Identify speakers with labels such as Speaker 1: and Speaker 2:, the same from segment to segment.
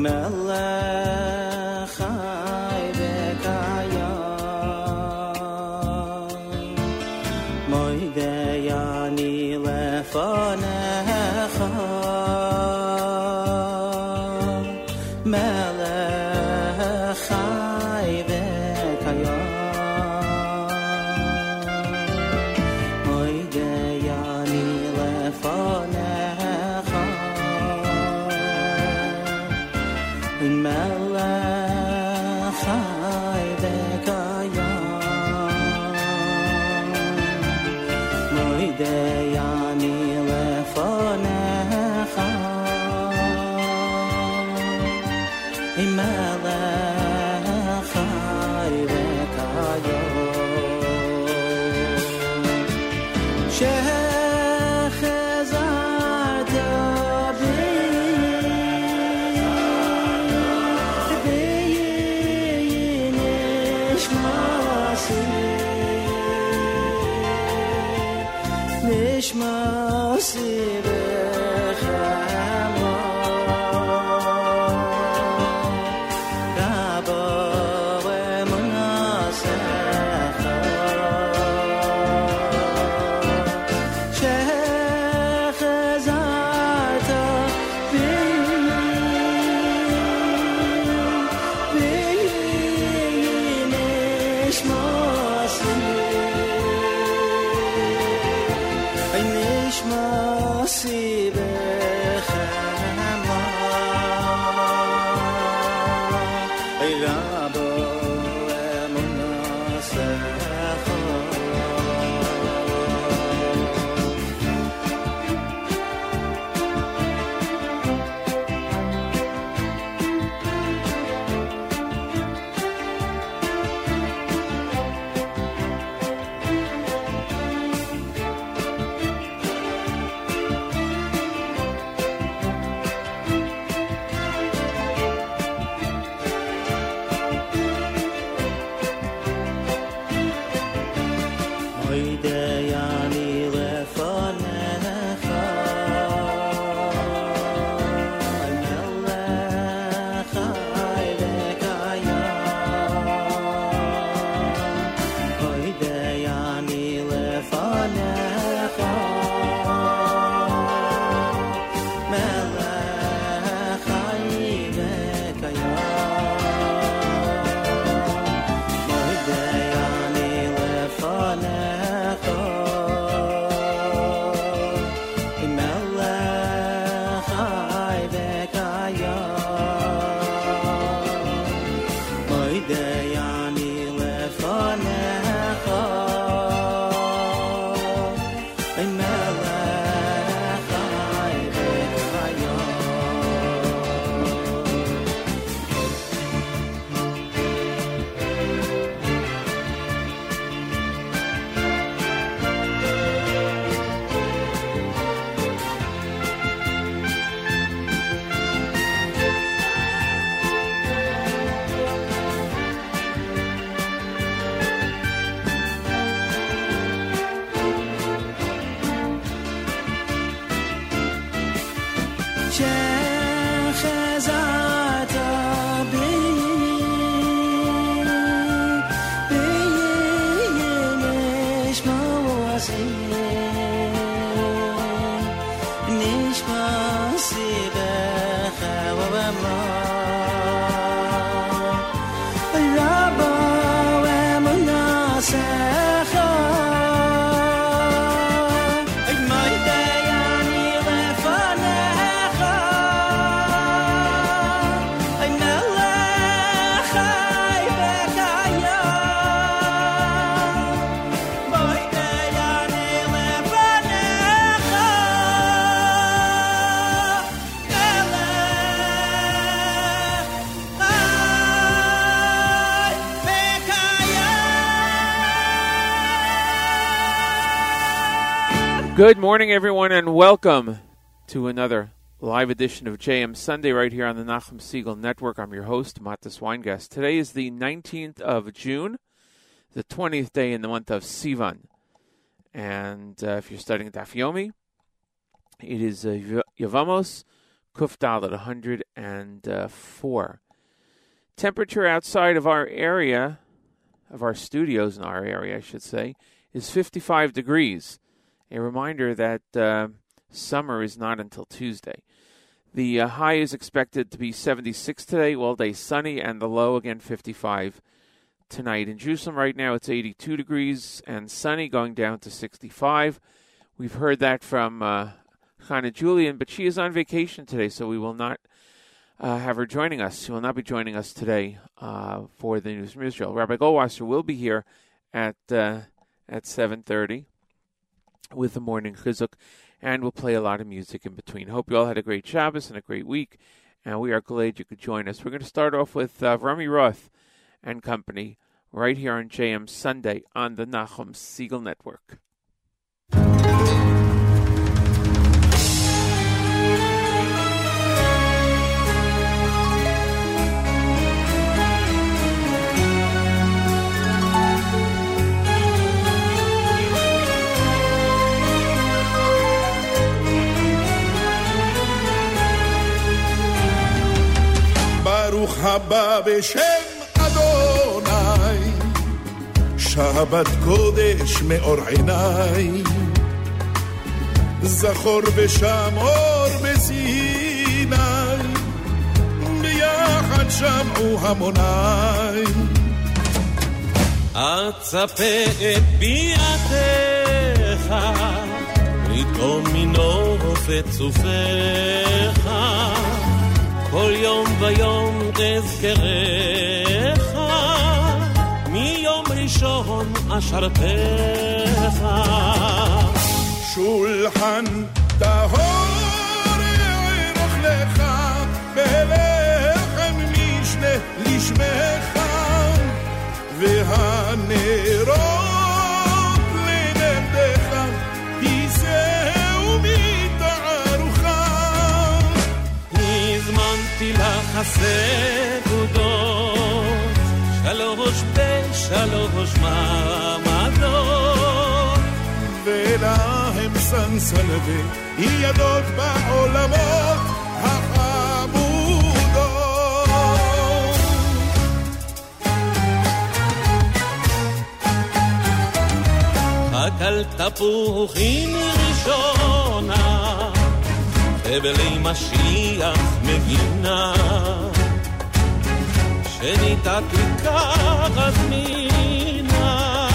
Speaker 1: My life.
Speaker 2: Good morning, everyone, and welcome to another live edition of JM Sunday right here on the Nachum Segal Network. I'm your host, Matis Weingast. Today is the 19th of June, the 20th day in the month of Sivan. And uh, if you're studying Daf Yomi, it is uh, Yevamos Kuf Dalet 104. Temperature outside of our area, of our studios in our area, I should say, is 55 degrees. A reminder that uh, summer is not until Tuesday. The uh, high is expected to be 76 today, all day sunny, and the low again 55 tonight. In Jerusalem right now it's 82 degrees and sunny, going down to 65. We've heard that from uh, Chana Julian, but she is on vacation today, so we will not uh, have her joining us. She will not be joining us today uh, for the news from Israel. Rabbi Goldwasser will be here at uh, at 7:30 with the morning chizuk, and we'll play a lot of music in between. Hope you all had a great Shabbos and a great week, and we are glad you could join us. We're going to start off with uh, Rami Roth and company right here on JM Sunday on the Nachum Segal Network.
Speaker 3: הבא בשם אדוני, שבת קודש מאור עיניי. זכור ושמור בסיני, ביחד שמעו המוני.
Speaker 4: אצפה את בירתך, פתאום מנוף את צופיך. כל יום ויום אזכרך, מיום ראשון אשרתך.
Speaker 3: שולחן טהור יערוך לך, בלחם משנה לשמך, והנרות
Speaker 4: הסעודות, שלוש בשלוש מעמדות.
Speaker 3: ולהם סנסנבי, ידות בעולמות החמודות.
Speaker 4: על תפוחים ראשונה, חבלי משיח מגינה. שניתה תיקח אז מינה,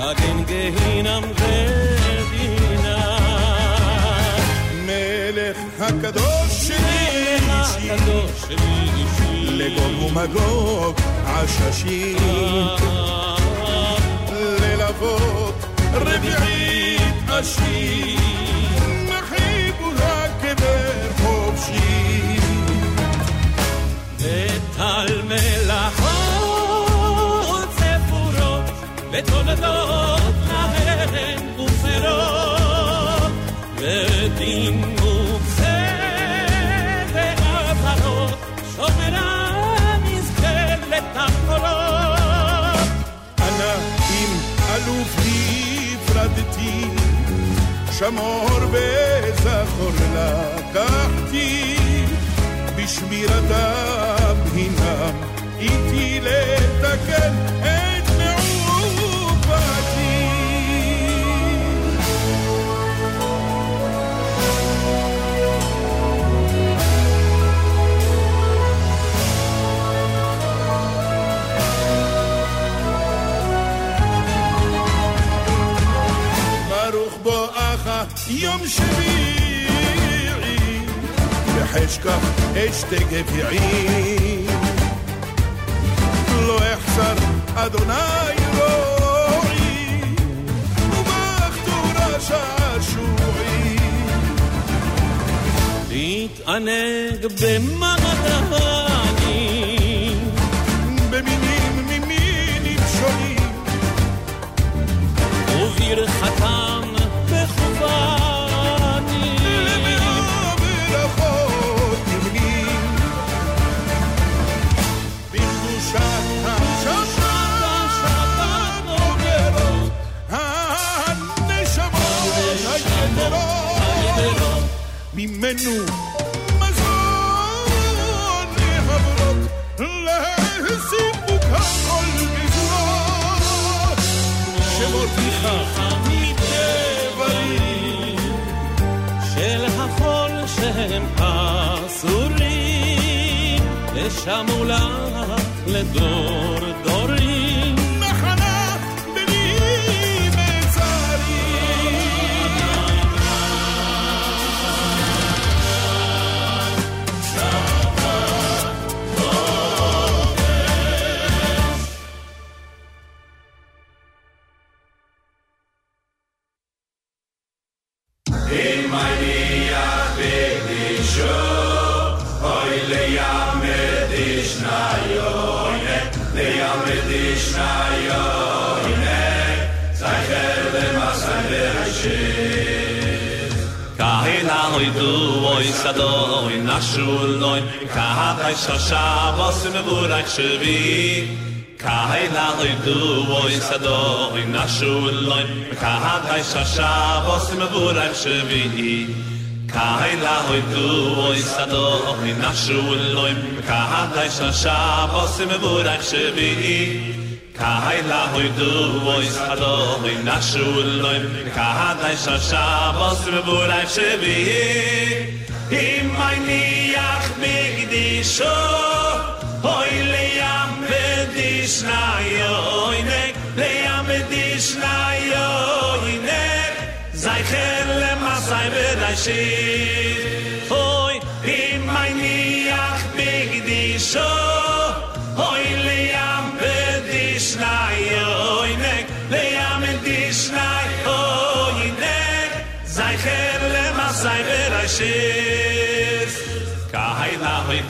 Speaker 4: אגן גהינם ודינה.
Speaker 3: מלך הקדוש שלי אישי,
Speaker 4: הקדוש שלי אישי,
Speaker 3: לגוג ומגוג עששים, ללוות רביעית אשים,
Speaker 4: ותולדות להן ופירות, ודין מוקצה ואזהרות, שומרה נזכה לתחבולות.
Speaker 3: אנא אם אלוף נפרדתי, שמור וזכור לקחתי, בשמירתם הינם איתי לתקן יום שביעי, בחשכך אשתי גביעי. לא אחסר אדוני רועי, ובכתורה שעשועי.
Speaker 4: להתענג במרדנים,
Speaker 3: ממנו מזון להברות לסיפוק הכל גזרות שמותיכה מדברים
Speaker 4: של החול שהם אסורים, ושמו לך לדור דורים.
Speaker 5: sa shabos me burak shvi kai la oy du oy sa do oy na shul loy kai ta sa shabos me burak shvi kai la oy du oy sa do oy na shul loy kai me burak shvi kai la oy du oy sa do oy na shul loy kai me shvi my sho hoy le yam be dishna le yam be dishna zay khel le masay be hoy im mayni ach big dishna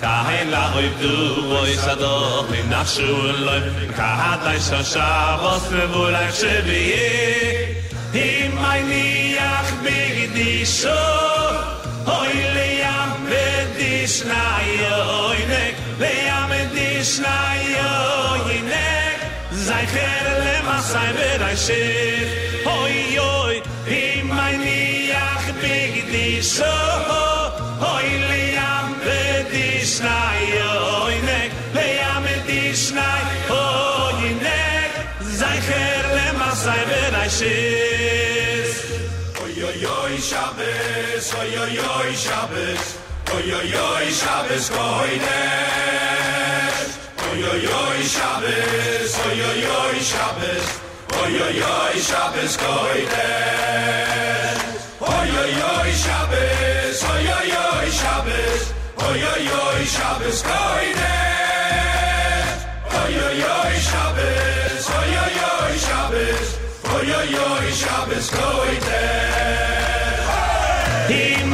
Speaker 5: kein la hoy du hoy sado in nachul loy ka hat ay sha sha vos ne vol a shvi hi mai ni ach big di sho hoy le yam be di shnay hoy ne le yam di shnay hoy ne zay khere le masay
Speaker 3: be Shabbos, oy oy oy Shabbos, oy oy oy Shabbos koidesh. Oy oy oy Shabbos, oy oy oy Shabbos, oy oy oy Shabbos koidesh. Oy oy oy Shabbos, oy oy oy Shabbos, oy oy oy Shabbos koidesh. Oy oy oy Shabbos, oy oy oy Shabbos, oy oy oy Shabbos koidesh.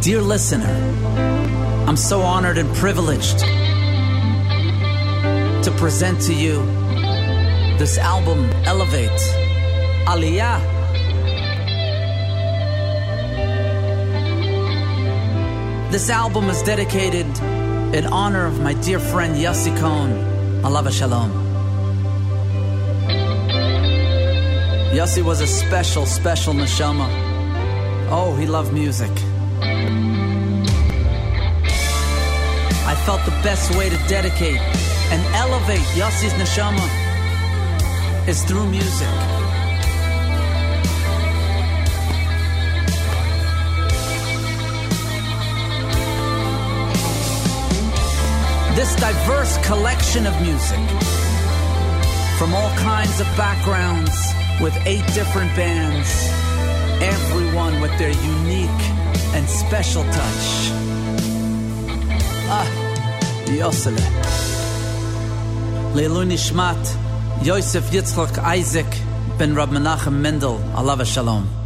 Speaker 6: Dear listener, I'm so honored and privileged to present to you this album, Elevate, Aliyah. This album is dedicated in honor of my dear friend Yossi Cohn, Alava Shalom. Yossi was a special, special neshama. Oh, he loved music. I felt the best way to dedicate and elevate Yossi's neshama is through music.
Speaker 7: This diverse collection of music from all kinds of backgrounds with eight different bands, everyone with their unique and special touch. Ah, Yosele. Leilu Nishmat, Yosef Yitzchak Isaac ben Rab Menachem Mendel, Alava Shalom.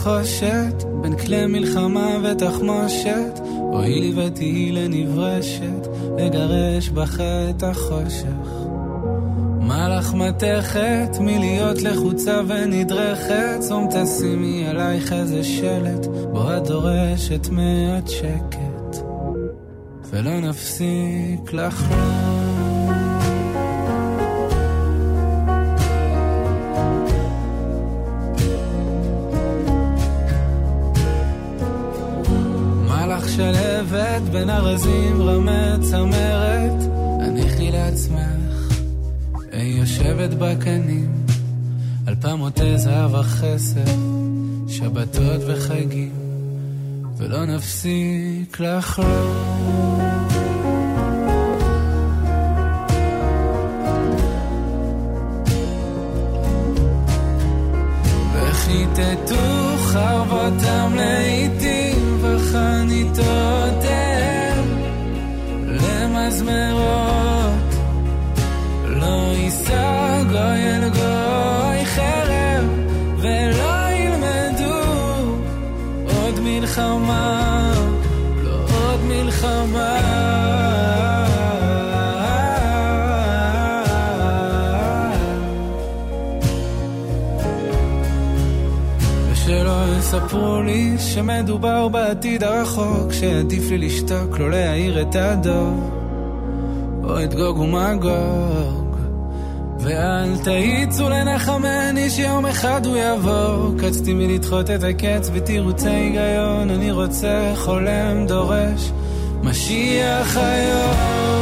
Speaker 8: נחושת, בין כלי מלחמה ותחמושת, הואי לי ותהי לנברשת, לגרש בך את החושך. מה לך מתכת מלהיות לחוצה ונדרכת? צום תשימי עלייך איזה שלט, בו את דורשת מעט שקט, ולא נפסיק לחלום. שלהבת בין ארזים רמה צמרת, הניחי לעצמך, היא יושבת בקנים, על פעמותי זהב החסד, שבתות וחגים, ולא נפסיק לחלום. וכיתתו חרבותם לעיתים וחניתותיהם למזמרות. לא יישא גוי אל גוי יספרו לי שמדובר בעתיד הרחוק שעדיף לי לשתוק לא להעיר את הדור. או את גוג ומגוג. ואל תאיצו לנחמני שיום אחד הוא יבוא קצתי מלדחות את הקץ בתירוצי היגיון. אני רוצה חולם דורש משיח היום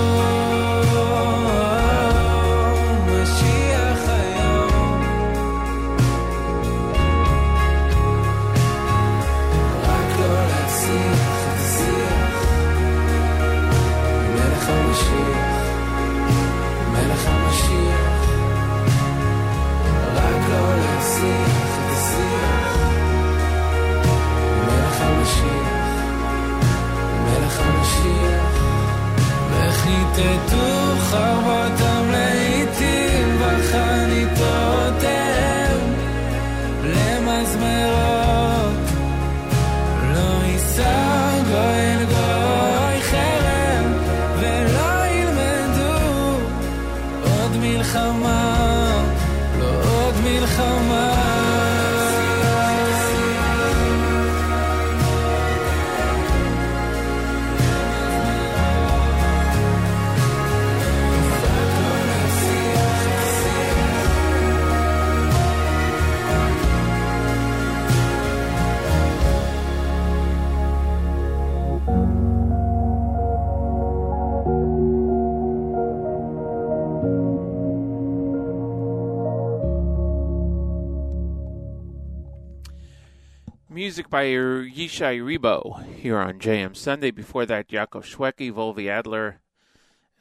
Speaker 2: Music by Yishai Rebo here on JM Sunday. Before that, Yaakov Shwekey, Volvi Adler,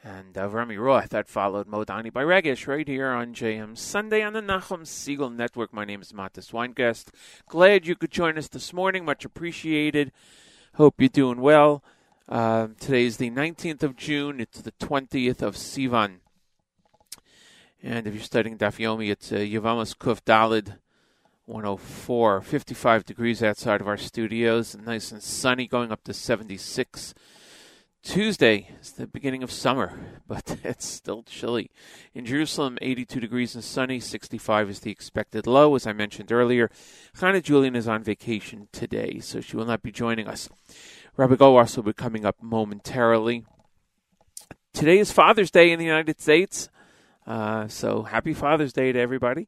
Speaker 2: and Avrami Roth. That followed Modani by Regish right here on JM Sunday on the Nachum Segal Network. My name is Matis Weingast. Glad you could join us this morning. Much appreciated. Hope you're doing well. Uh, today is the 19th of June. It's the 20th of Sivan. And if you're studying Daf Yomi, it's uh, Yevamos Kuf Dalid 104, 55 degrees outside of our studios, nice and sunny, going up to 76. Tuesday is the beginning of summer, but it's still chilly. In Jerusalem, 82 degrees and sunny, 65 is the expected low. As I mentioned earlier, Chana Julian is on vacation today, so she will not be joining us. Rabbi Goldwasser will be coming up momentarily. Today is Father's Day in the United States, uh, so happy Father's Day to everybody.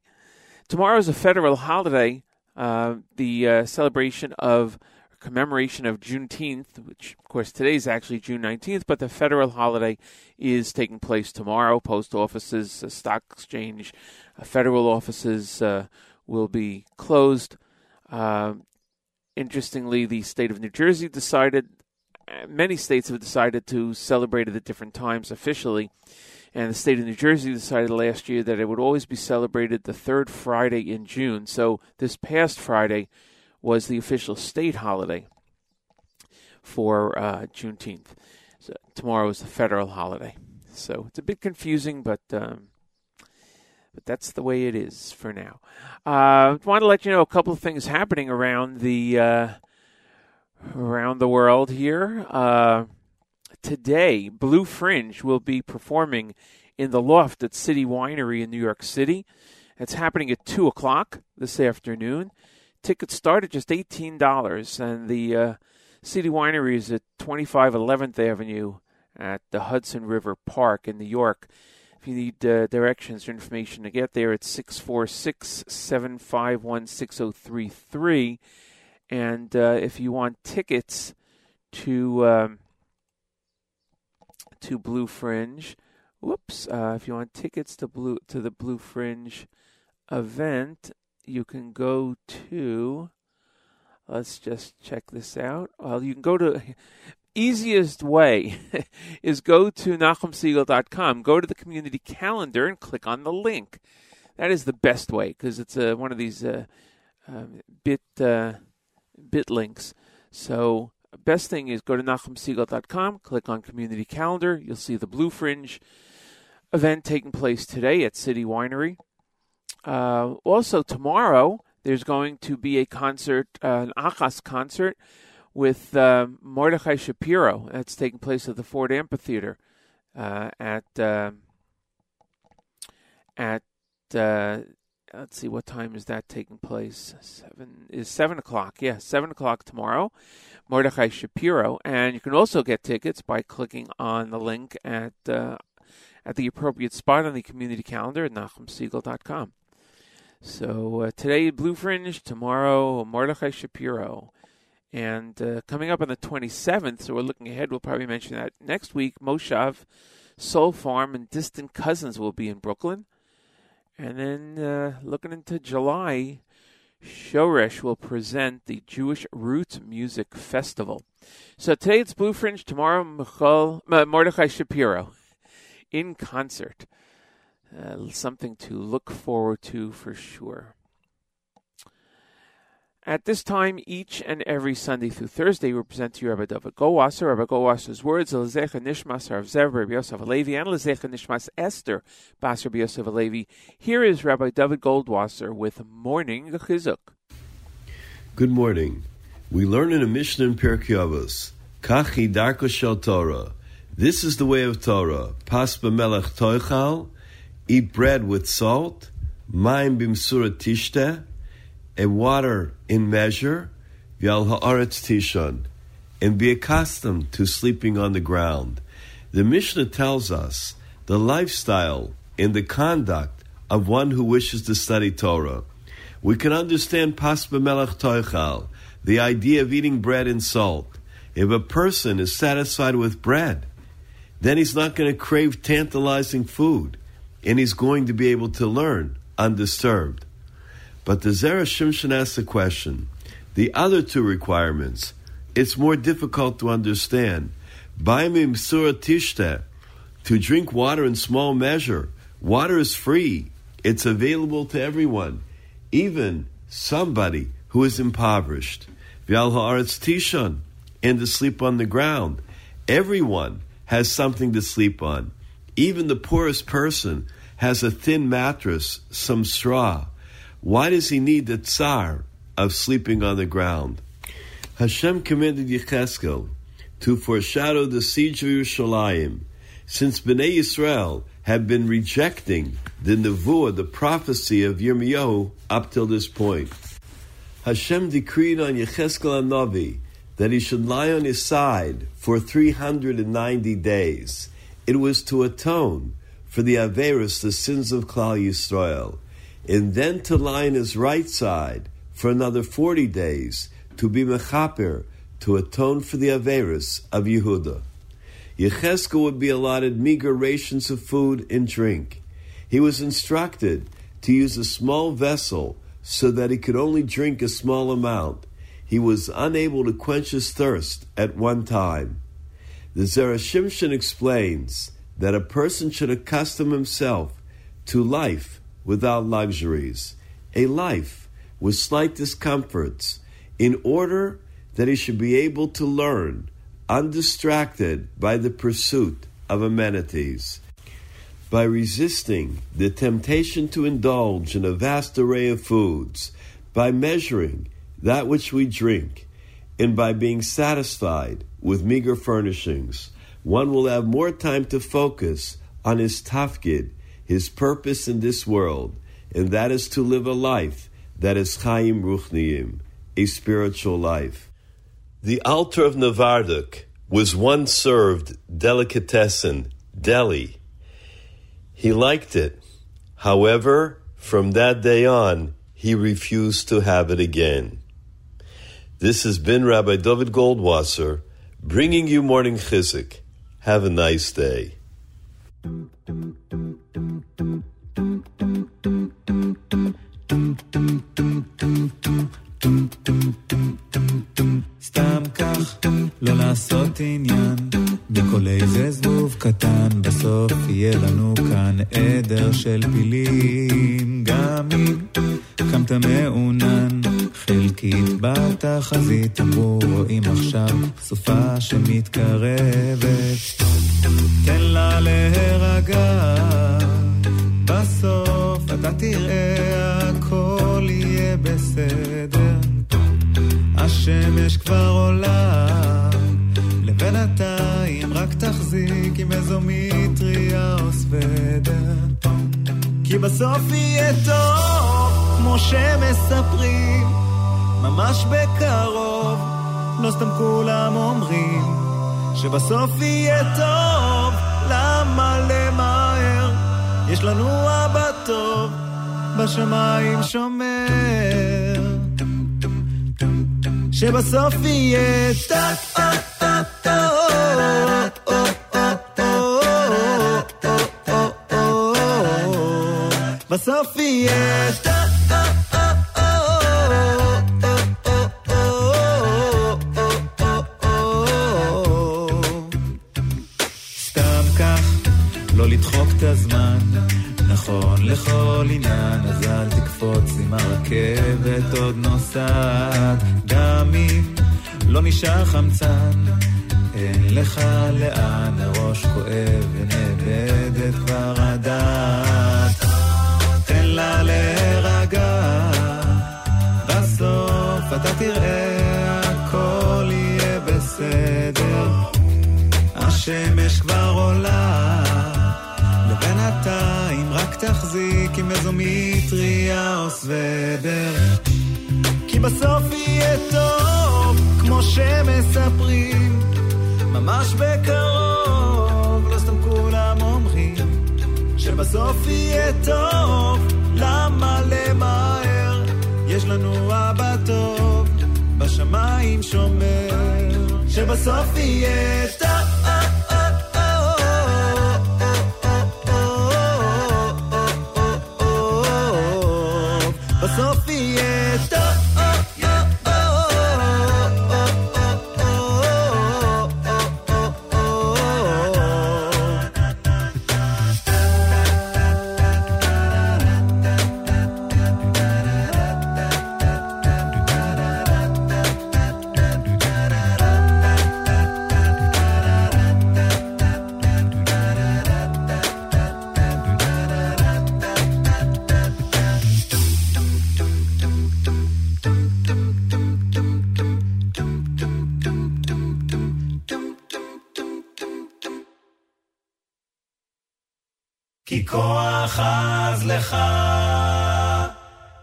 Speaker 2: Tomorrow is a federal holiday, uh, the uh, celebration of commemoration of Juneteenth, which, of course, today is actually June 19th, but the federal holiday is taking place tomorrow. Post offices, uh, stock exchange, uh, federal offices uh, will be closed. Uh, interestingly, the state of New Jersey decided, uh, many states have decided to celebrate it at different times officially. And the state of New Jersey decided last year that it would always be celebrated the third Friday in June. So this past Friday was the official state holiday for uh, Juneteenth. So tomorrow is the federal holiday. So it's a bit confusing, but um, but that's the way it is for now. I uh, want to let you know a couple of things happening around the uh, around the world here. Uh, today, Blue Fringe will be performing in the loft at City Winery in New York City. It's happening at 2 o'clock this afternoon. Tickets start at just $18, and the uh, City Winery is at 25 11th Avenue at the Hudson River Park in New York. If you need uh, directions or information to get there, it's 646 751 6033. And uh, if you want tickets to um, to Blue Fringe, whoops! Uh, if you want tickets to blue to the Blue Fringe event, you can go to. Let's just check this out. Well, you can go to easiest way is go to NachumSegal.com, go to the community calendar, and click on the link. That is the best way because it's uh, one of these uh, uh, bit uh, bit links. So best thing is go to NachumSegal.com, click on community calendar. You'll see the Blue Fringe event taking place today at City Winery. Uh, also tomorrow there's going to be a concert, uh, an Achas concert with uh, Mordechai Shapiro. That's taking place at the Ford Amphitheater uh, at uh, at uh, let's see what time is that taking place. Seven is seven o'clock. Yeah, seven o'clock tomorrow. Mordechai Shapiro, and you can also get tickets by clicking on the link at uh, at the appropriate spot on the community calendar at NachumSegal.com. So uh, today, Blue Fringe. Tomorrow, Mordechai Shapiro. And uh, coming up on the 27th, so we're looking ahead, we'll probably mention that next week, Moshav, Soul Farm, and Distant Cousins will be in Brooklyn. And then uh, looking into July, Shoresh will present the Jewish Roots Music Festival. So today it's Blue Fringe, tomorrow Michal, uh, Mordechai Shapiro in concert. Uh, something to look forward to for sure. At this time, each and every Sunday through Thursday, we present to you Rabbi David Goldwasser. Rabbi Goldwasser's words, Lezecha Nishmas Rav Zev Rabbi Yosef Alevi, and Lezecha Nishmas Esther Bas Rabbi Yosef Alevi. Here is Rabbi David Goldwasser with Morning Chizuk.
Speaker 9: Good morning. We learn in a Mishnah in Pirkei Avos, Kachi Darko Shel Torah. This is the way of Torah. Pas b'melech toichal, eat bread with salt, mayim bimsura tishte, and water in measure, Vyal ha'aretz tishon, and be accustomed to sleeping on the ground. The Mishnah tells us the lifestyle and the conduct of one who wishes to study Torah. We can understand pas b'melech toichal, the idea of eating bread and salt. If a person is satisfied with bread, then he's not going to crave tantalizing food, and he's going to be able to learn undisturbed. But the Zera Shimshon asks the question the other two requirements, it's more difficult to understand. Baimim Surah Tishte, to drink water in small measure. Water is free, it's available to everyone, even somebody who is impoverished. Vyal Haaretz Tishon, and to sleep on the ground. Everyone has something to sleep on. Even the poorest person has a thin mattress, some straw. Why does he need the tsar of sleeping on the ground? Hashem commanded Yecheskel to foreshadow the siege of Yerushalayim, since Bnei Yisrael had been rejecting the nevuah, the prophecy of Yirmiyahu, up till this point. Hashem decreed on Yecheskel Navi that he should lie on his side for 390 days. It was to atone for the Averis, the sins of Klal Yisrael and then to lie on his right side for another 40 days to be mechaper, to atone for the Averis of Yehuda. Yecheskel would be allotted meager rations of food and drink. He was instructed to use a small vessel so that he could only drink a small amount. He was unable to quench his thirst at one time. The Zera Shimshon explains that a person should accustom himself to life without luxuries, a life with slight discomforts, in order that he should be able to learn undistracted by the pursuit of amenities. By resisting the temptation to indulge in a vast array of foods, by measuring that which we drink, and by being satisfied with meager furnishings, one will have more time to focus on his tafkid his purpose in this world, and that is to live a life that is Chaim Ruchniim, a spiritual life. The Alter of Novardok was once served delicatessen, deli. He liked it. However, from that day on, he refused to have it again. This has been Rabbi David Goldwasser bringing you Morning Chizuk. Have a nice day.
Speaker 10: סתם כך, לא לעשות עניין, בכל איזה זבוב קטן, בסוף יהיה לנו כאן עדר של פילים. גם אם קמת מעונן, חלקית בתחזית, אמרו רואים עכשיו סופה שמתקרבת. תן לה להירגע, בסוף אתה תראה הכל יהיה בסדר. השמש כבר עולה, לבינתיים רק תחזיק עם איזו מטריה או סוודר. כי בסוף יהיה טוב, כמו שמספרים, ממש בקרוב, לא סתם כולם אומרים, שבסוף יהיה טוב, למה למהר? יש לנו אבא טוב, בשמיים שומר. שבסוף יהיה או. בסוף יהיה טה את הזמן, נכון לכל עניין, אז אל תקפוץ עם הרכבת עוד נוסעת, גם אם לא נשאר חמצן, אין לך לאן, הראש כואב ונאבדת כבר הדעת. תן לה להירגע, בסוף אתה תראה הכל יהיה בסדר. השמש כבר עולה, לבינתיים רק תחזיק עם איזו מטריה או סוודר. כי בסוף יהיה טוב, כמו שמספרים, ממש בקרוב, לא סתם כולם אומרים, שבסוף יהיה טוב, למה למהר? יש לנו אבא טוב, בשמיים שומר, שבסוף יהיה טוב. כי כוח עז לך,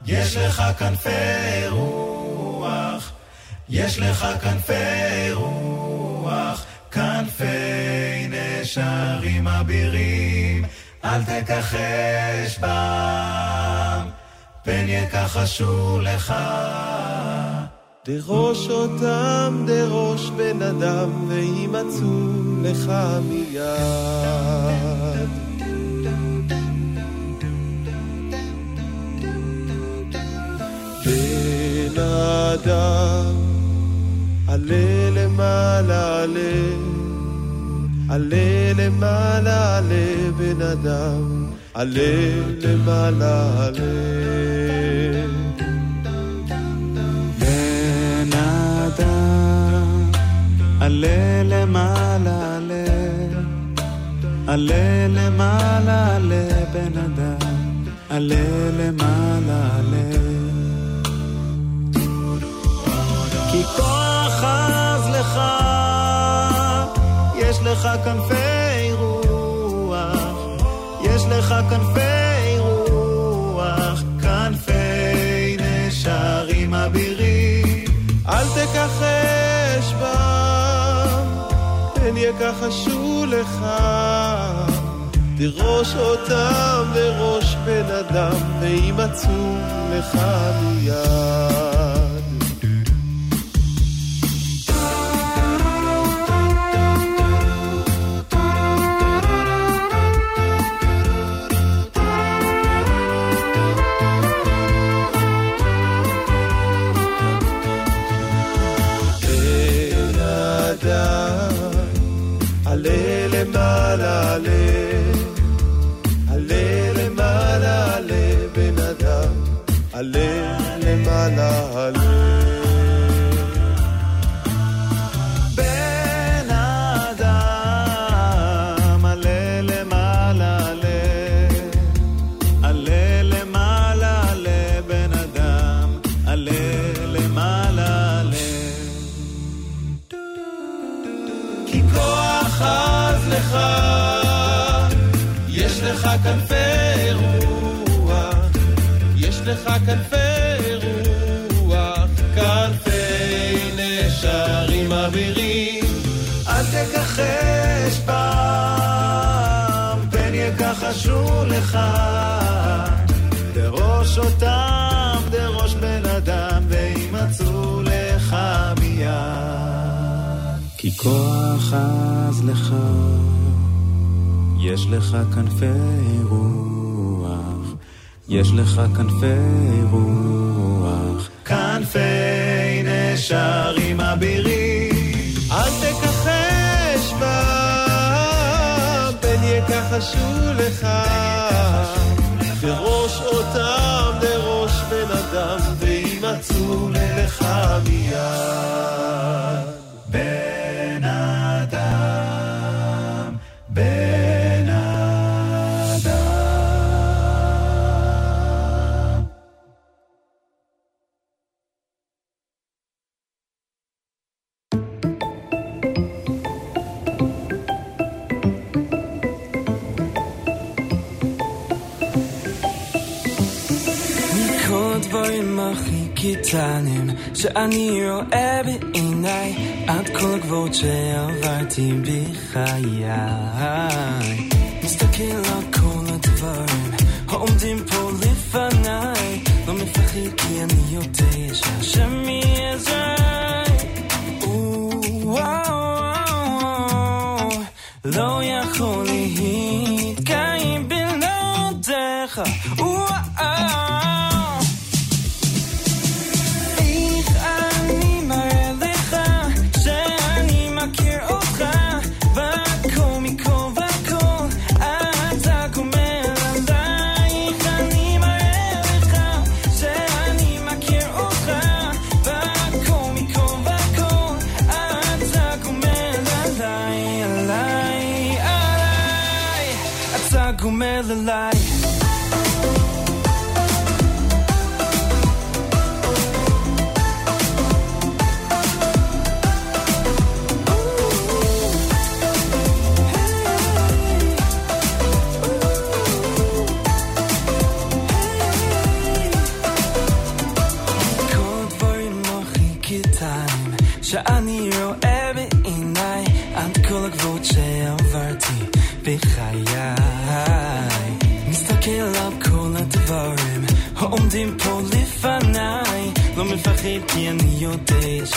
Speaker 10: יש לך כנפי רוח, יש לך כנפי רוח, כנפי נשרים אבירים, אל תכחש בם, פן יכחשו לך.
Speaker 11: דרוש אותם, דרוש בן אדם, וימצאו לך מיד. בן אדם, עלה למעלה, עלה, עלה למעלה, עלה בן אדם, עלה למעלה, עלה.
Speaker 10: בן אדם, עלה למעלה, עלה, עלה למעלה, עלה בן אדם, עלה למעלה, עלה. מכוח אז לך, יש לך כנפי רוח, יש לך כנפי רוח, כנפי נשרים אבירים,
Speaker 11: אל תכחש בם, הן יכחשו לך. תירוש אותם לראש בן אדם, וימצאו לך מיד. עלה למעלה, עלה קשור לך,
Speaker 12: דרוש אותם, דרוש בן אדם, וימצאו לך מיד.
Speaker 10: כי כוח אז לך, יש לך כנפי רוח, יש לך כנפי רוח.
Speaker 12: כנפי נשרים אבירים,
Speaker 11: אל תכחש בה, פן
Speaker 12: יקחשו
Speaker 10: mía. 기타는 שאני רואה בעיניי עד כל גבוהות שעברתי בחיי מסתכל על כל הדברים העומדים פה לפניי לא מפחד כי אני יודע שהשם
Speaker 13: יהיה be in your days.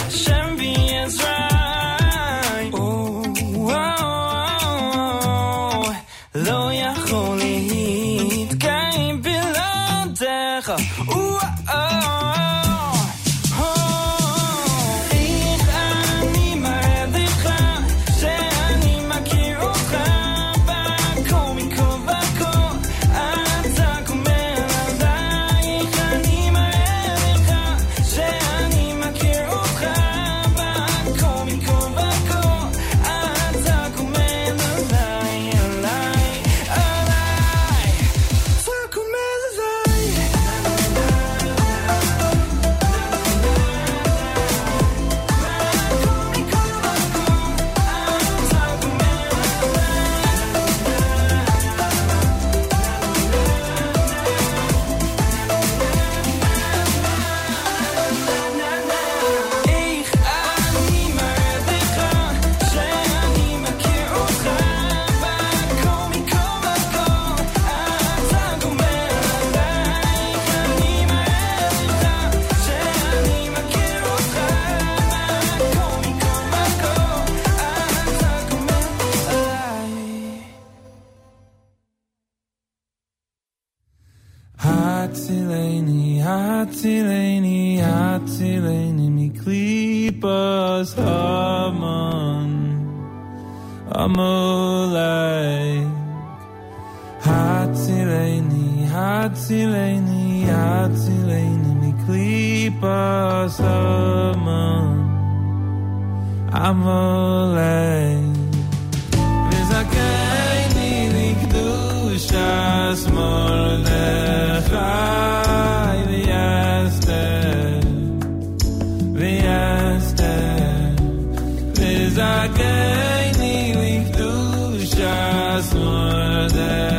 Speaker 13: Likdushas Mordechai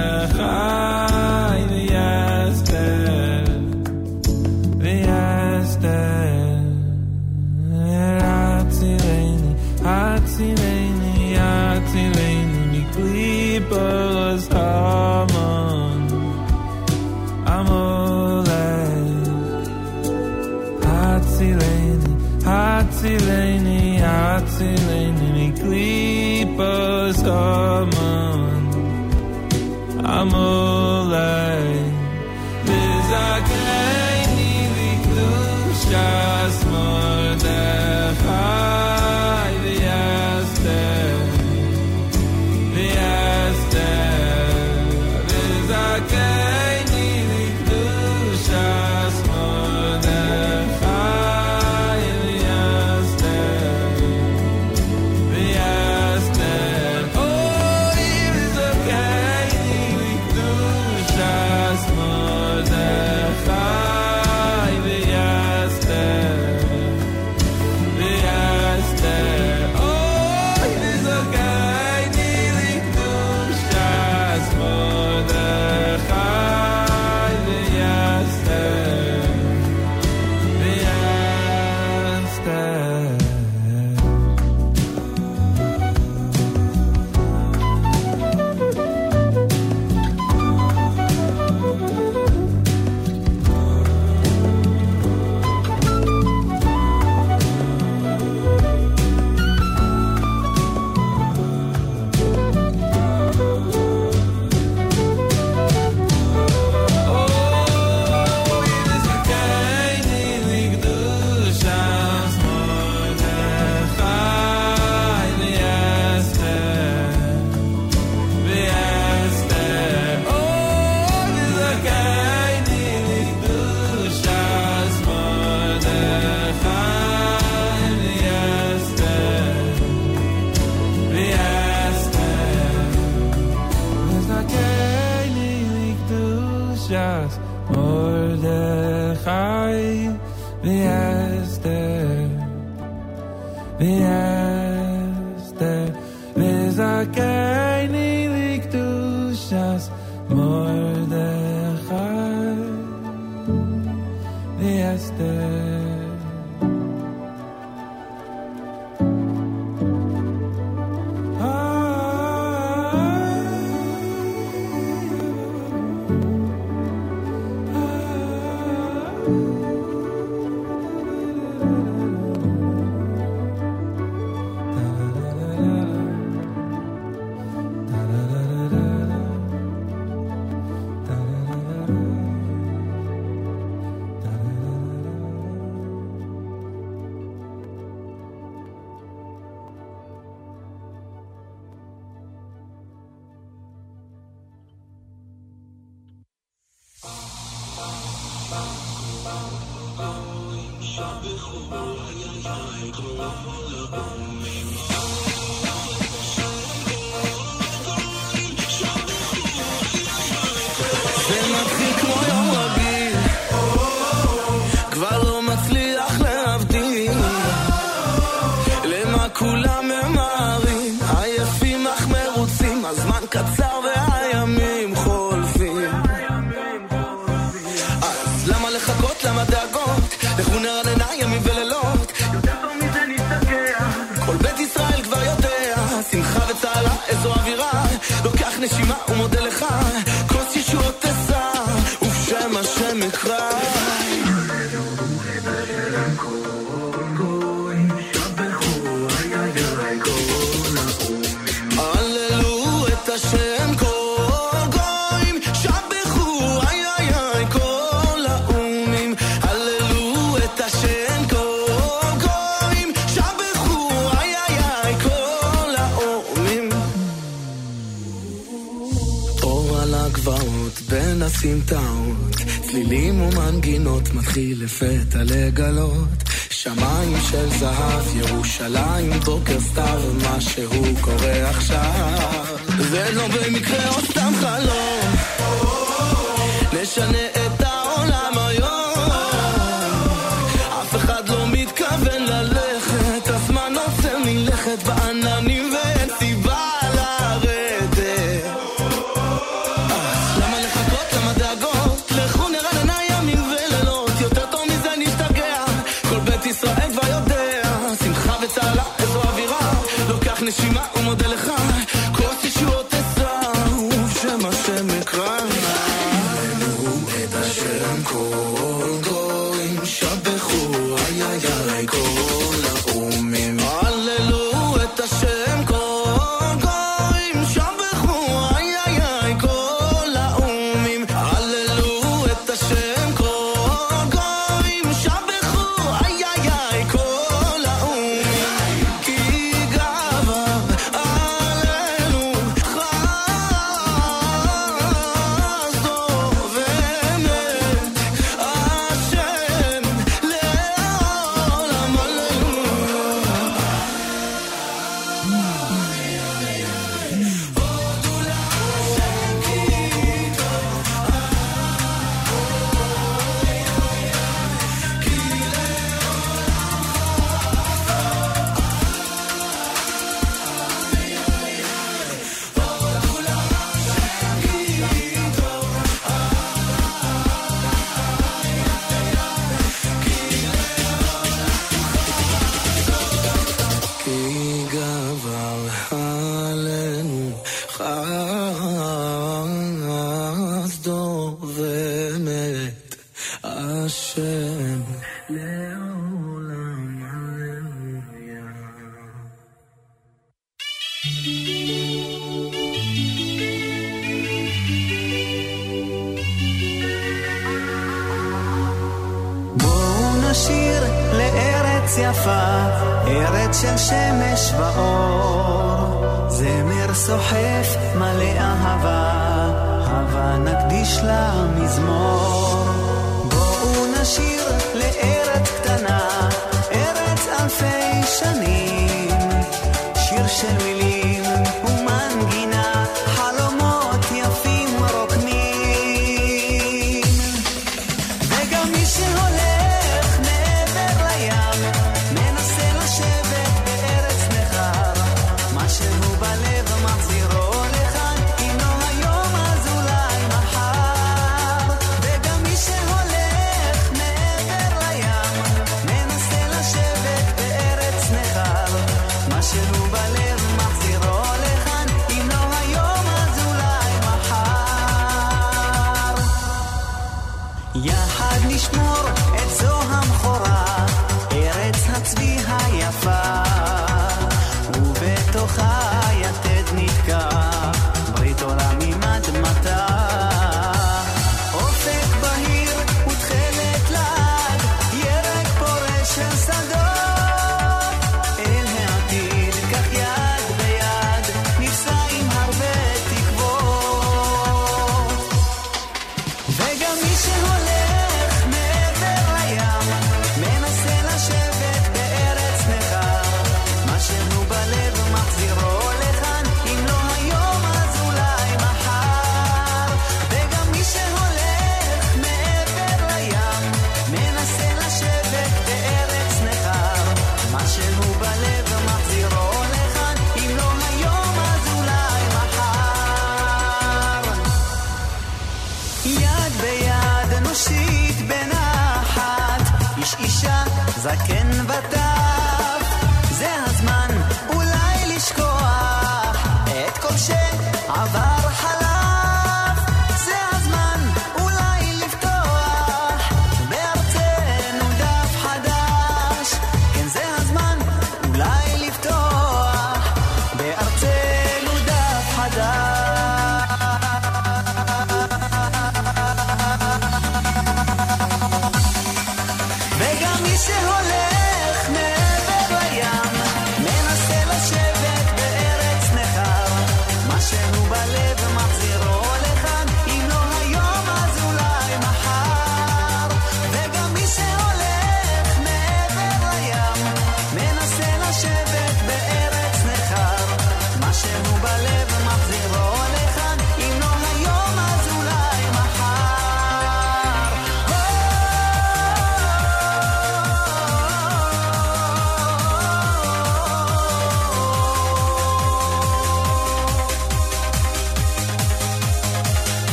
Speaker 14: הקצר והימי סמטאות, צלילים ומנגינות מתחיל לפתע לגלות. שמיים של זהב, ירושלים, בוקר סתיו, מה שהוא קורה עכשיו. זה לא במקרה עוד סתם חלום. נשנה את העולם
Speaker 15: היום.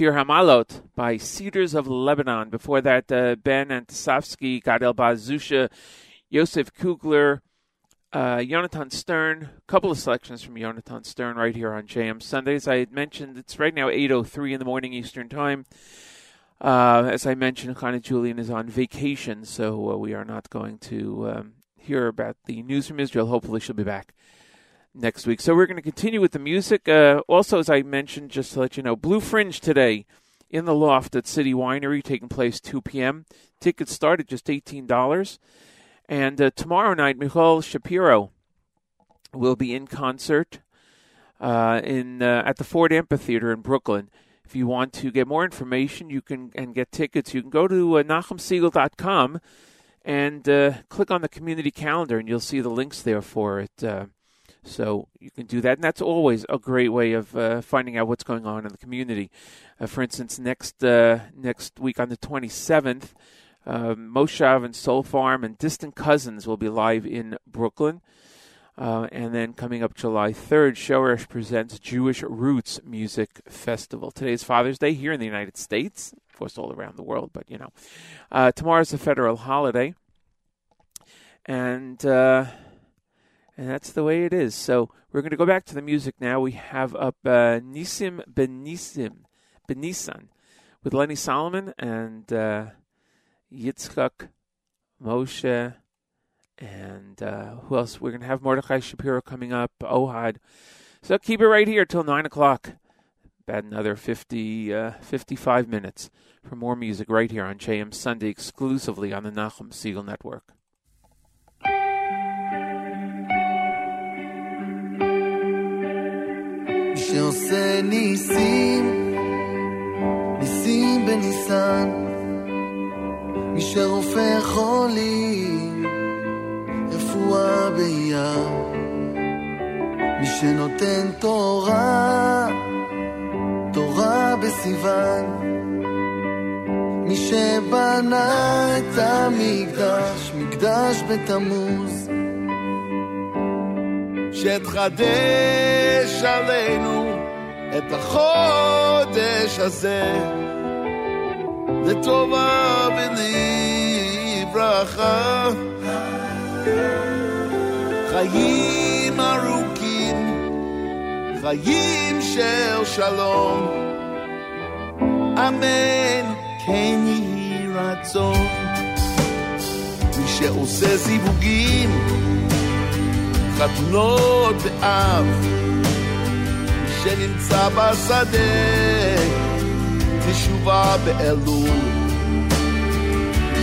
Speaker 2: Shir Hamalot by Cedars of Lebanon. Before that, uh, Ben Antisovsky, Gadel Bazusha, Yosef Kugler, uh, Yonatan Stern. A couple of selections from Yonatan Stern right here on JM Sundays. I had mentioned it's right now 8.03 in the morning Eastern Time. Uh, as I mentioned, Chana Julian is on vacation, so uh, we are not going to um, hear about the news from Israel. Hopefully, she'll be back next week. So we're going to continue with the music. Uh, also, as I mentioned, just to let you know, Blue Fringe today in the loft at City Winery, taking place 2 p.m. Tickets start at just $18. And uh, tomorrow night, Michal Shapiro will be in concert uh, in uh, at the Ford Amphitheater in Brooklyn. If you want to get more information, you can and get tickets. You can go to uh, and uh, click on the community calendar, and you'll see the links there for it. So you can do that, and that's always a great way of uh, finding out what's going on in the community. Uh, for instance, next uh, next week on the 27th, uh, Moshav and Soul Farm and Distant Cousins will be live in Brooklyn. Uh, and then coming up July 3rd, Shoresh presents Jewish Roots Music Festival. Today's Father's Day here in the United States, of course, all around the world, but you know. Uh, tomorrow's a federal holiday. And. And that's the way it is. So we're going to go back to the music now. We have up uh, Nisim Benisim, Benisan with Lenny Solomon and uh, Yitzchak Moshe. And uh, who else? We're going to have Mordechai Shapiro coming up, Ohad. So keep it right here till 9 o'clock. About another 50, uh, 55 minutes for more music right here on JM Sunday exclusively on the Nachum Segal Network.
Speaker 16: שעושה ניסים, ניסים בניסן, מי שרופא חולים, רפואה באייר, מי שנותן תורה, תורה בסיוון, מי שבנה את המקדש, מקדש בתמוז,
Speaker 17: שתחדש עלינו את החודש הזה לטובה ולברכה. חיים ארוכים, חיים של שלום, אמן, כן יהי רצון. מי שעושה זיווגים, חתונות באב, מי שנמצא בשדה, תשובה באלול,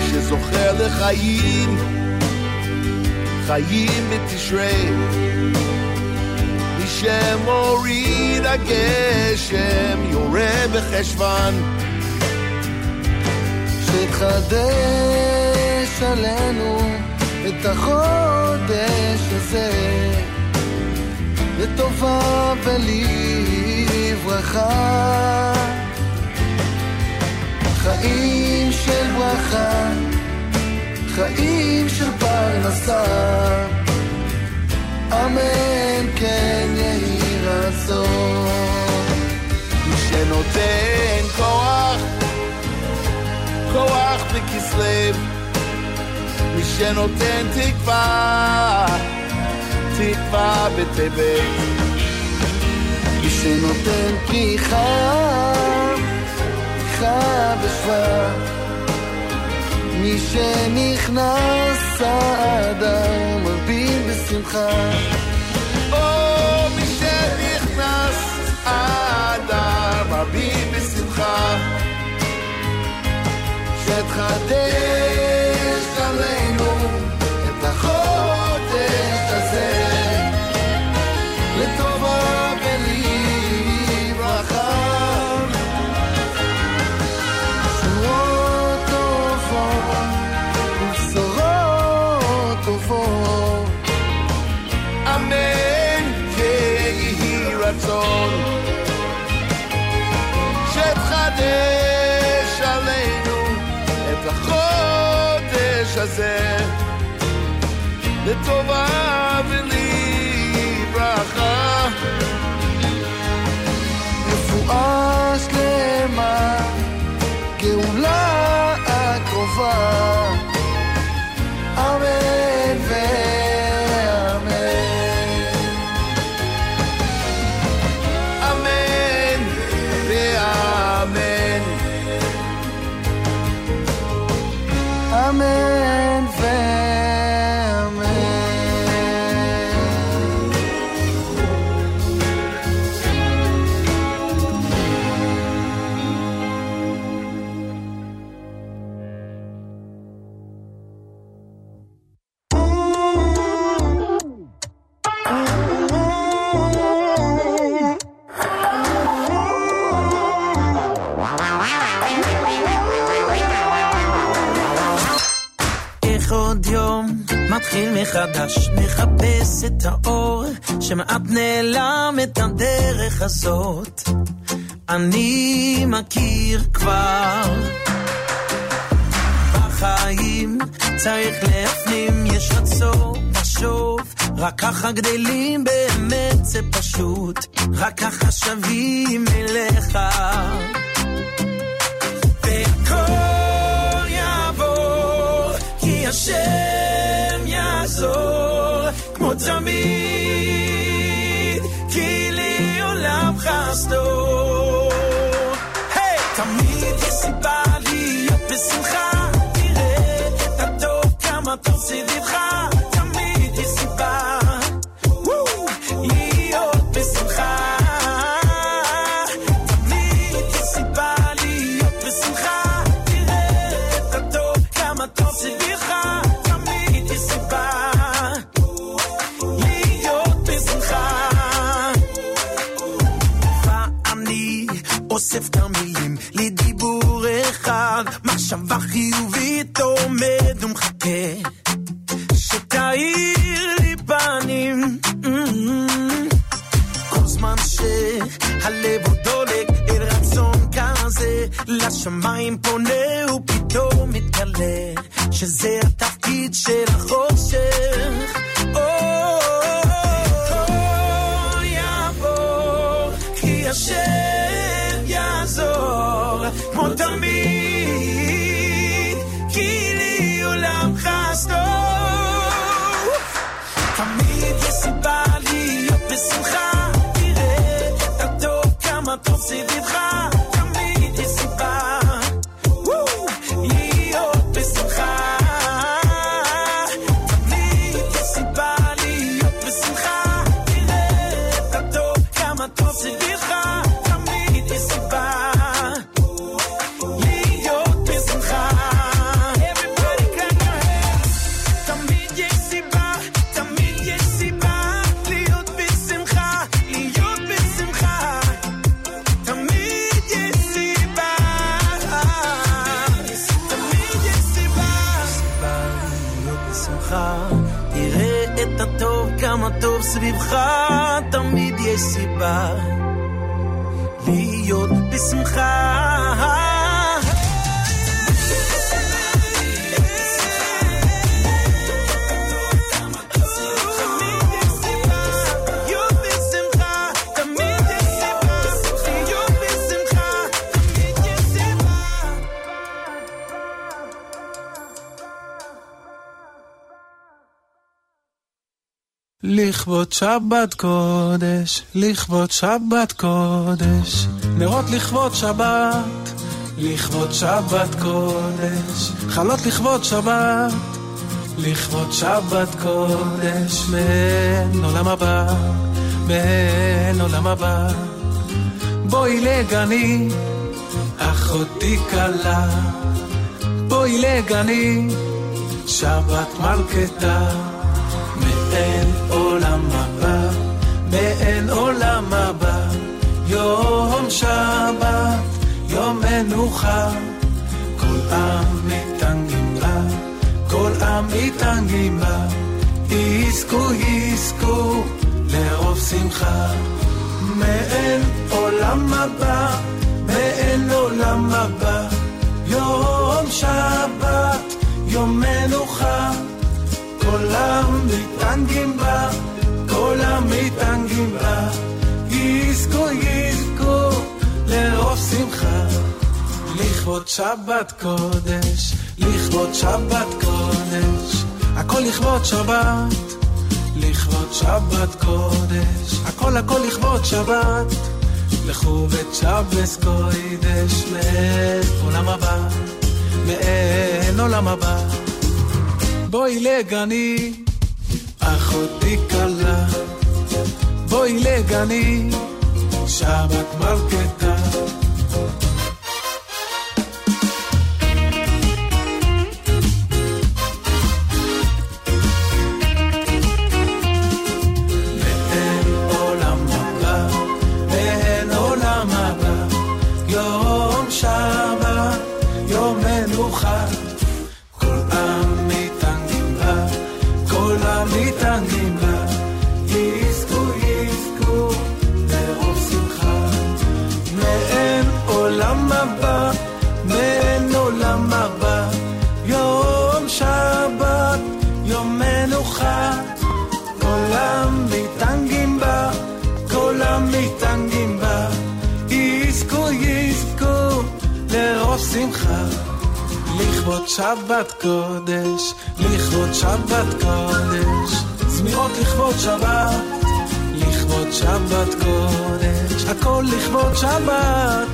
Speaker 17: שזוכה לחיים, חיים בתשרי, מי שמוריד הגשם, יורה בחשוון,
Speaker 16: שתחדש עלינו את החודש הזה לטובה ולברכה. חיים של ברכה חיים של פרנסה. אמן כן יהי רצון.
Speaker 17: מי שנותן כוח, כוח בכסלו מי שנותן תקווה, תקווה בטבת.
Speaker 16: מי שנותן פריחה, פריחה בשבט. מי שנכנס האדם מרבים בשמחה.
Speaker 17: או
Speaker 7: It's over. מחפש את האור שמעט נעלם את הדרך הזאת. אני מכיר כבר. בחיים צריך להפנים, יש רצון לחשוב, רק ככה גדלים באמת זה פשוט, רק ככה שווים אליך. והכל יעבור, כי השם יעזור, כמו כמו תמיד, כי לי עולם חסדו. היי! תמיד יש סיבה להיות בשמחה, תראה את הטוב כמה טוב סביבך, shift, I'm
Speaker 8: לכבוד שבת קודש, לכבוד שבת קודש, נרות לכבוד שבת, לכבוד שבת קודש, חלות לכבוד שבת, לכבוד שבת קודש, מעין עולם הבא, מעין עולם הבא. בואי לגני, אחותי כלה, בואי לגני, שבת מלכתה. מאין עולם הבא, מאין עולם הבא, יום שבת, יום מנוחה, כל עם מתענגים בה, כל עם מתענגים בה, יזכו יזכו לרוב שמחה, מאין עולם הבא, מאין עולם הבא, יום שבת, יום מנוחה. כל המתענגים בה, כל המתענגים בה, יזכו יזכו לרוב שמחה. לכבוד שבת קודש, לכבוד שבת קודש, הכל לכבוד שבת, לכבוד שבת קודש, הכל הכל לכבוד שבת, לכו שבס קודש, מאין עולם הבא, מאין עולם הבא. בואי לגני, אחותי קלה, בואי לגני, שם את מרקטה. לכבוד שבת קודש, לכבוד שבת קודש, זמירות לכבוד שבת, לכבוד שבת קודש, הכל לכבוד שבת,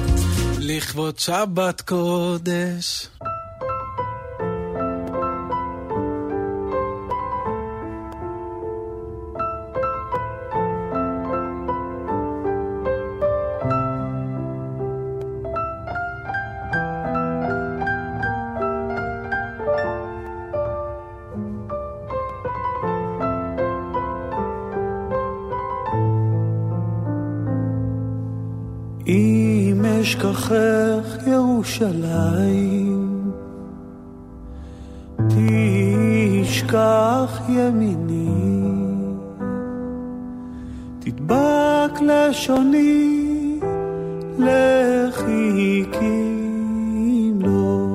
Speaker 8: לכבוד שבת קודש. אשכחך ירושלים, תשכח ימיני, תדבק לשוני לחיכי אם לא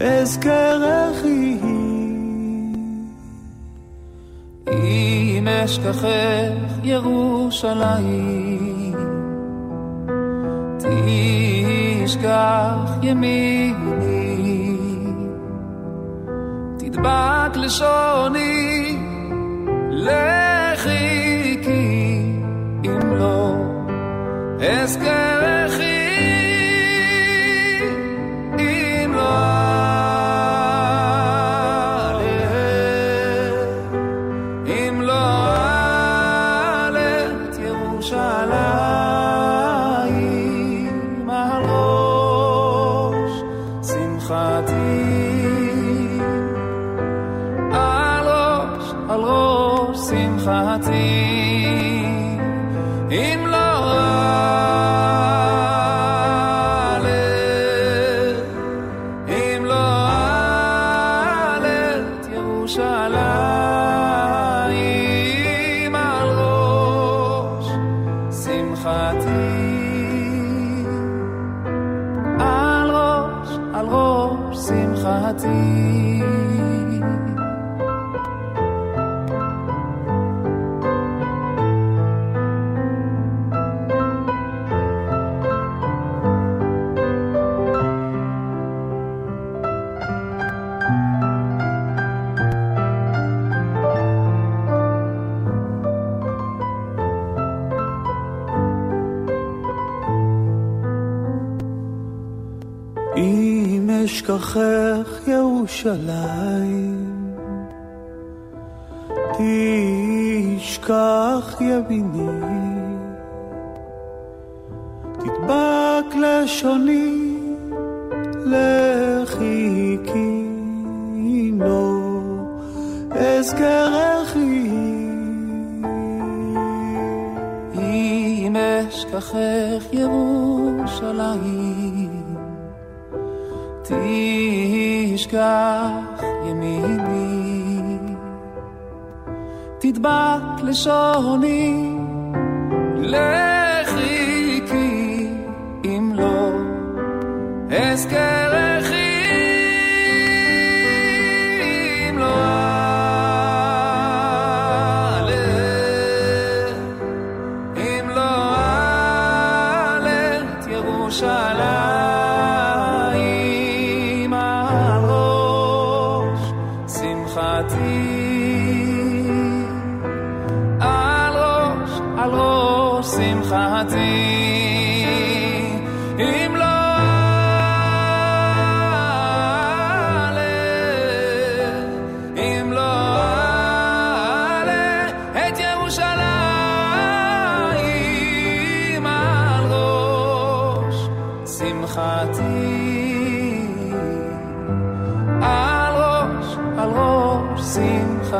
Speaker 8: אזכרכי.
Speaker 18: אם אשכחך ירושלים תשכח ימיני, תדבק לשוני לחיכי, אם לא אזכרכי, ירושלים,
Speaker 8: תשכח ימיני,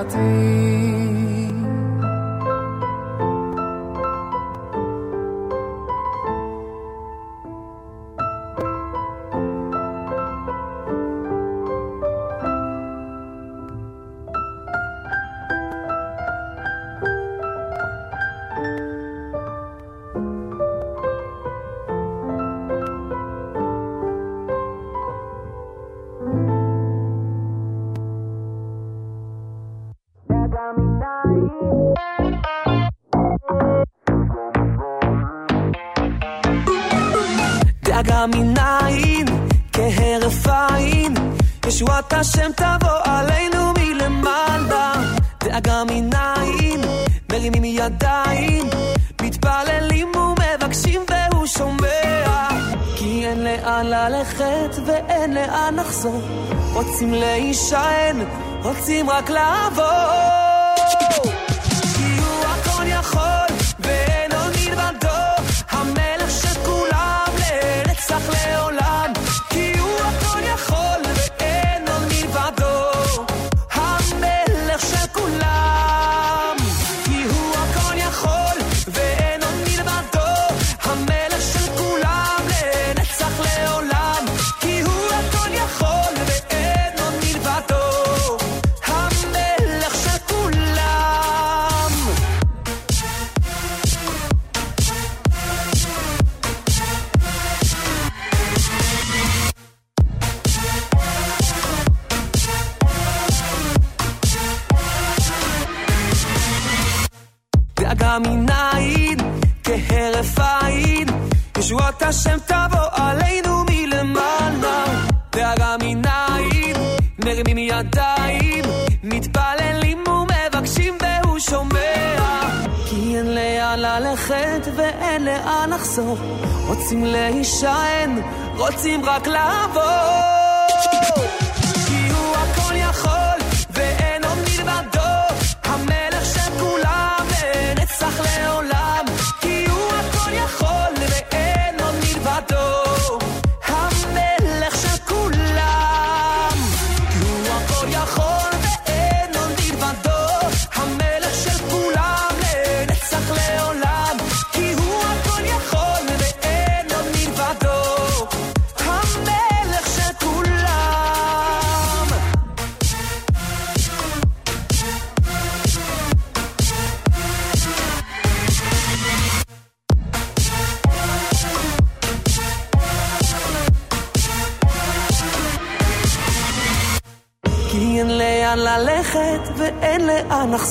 Speaker 7: ti. Dis-moi clavo. רוצים להישען, רוצים רק לעבוד.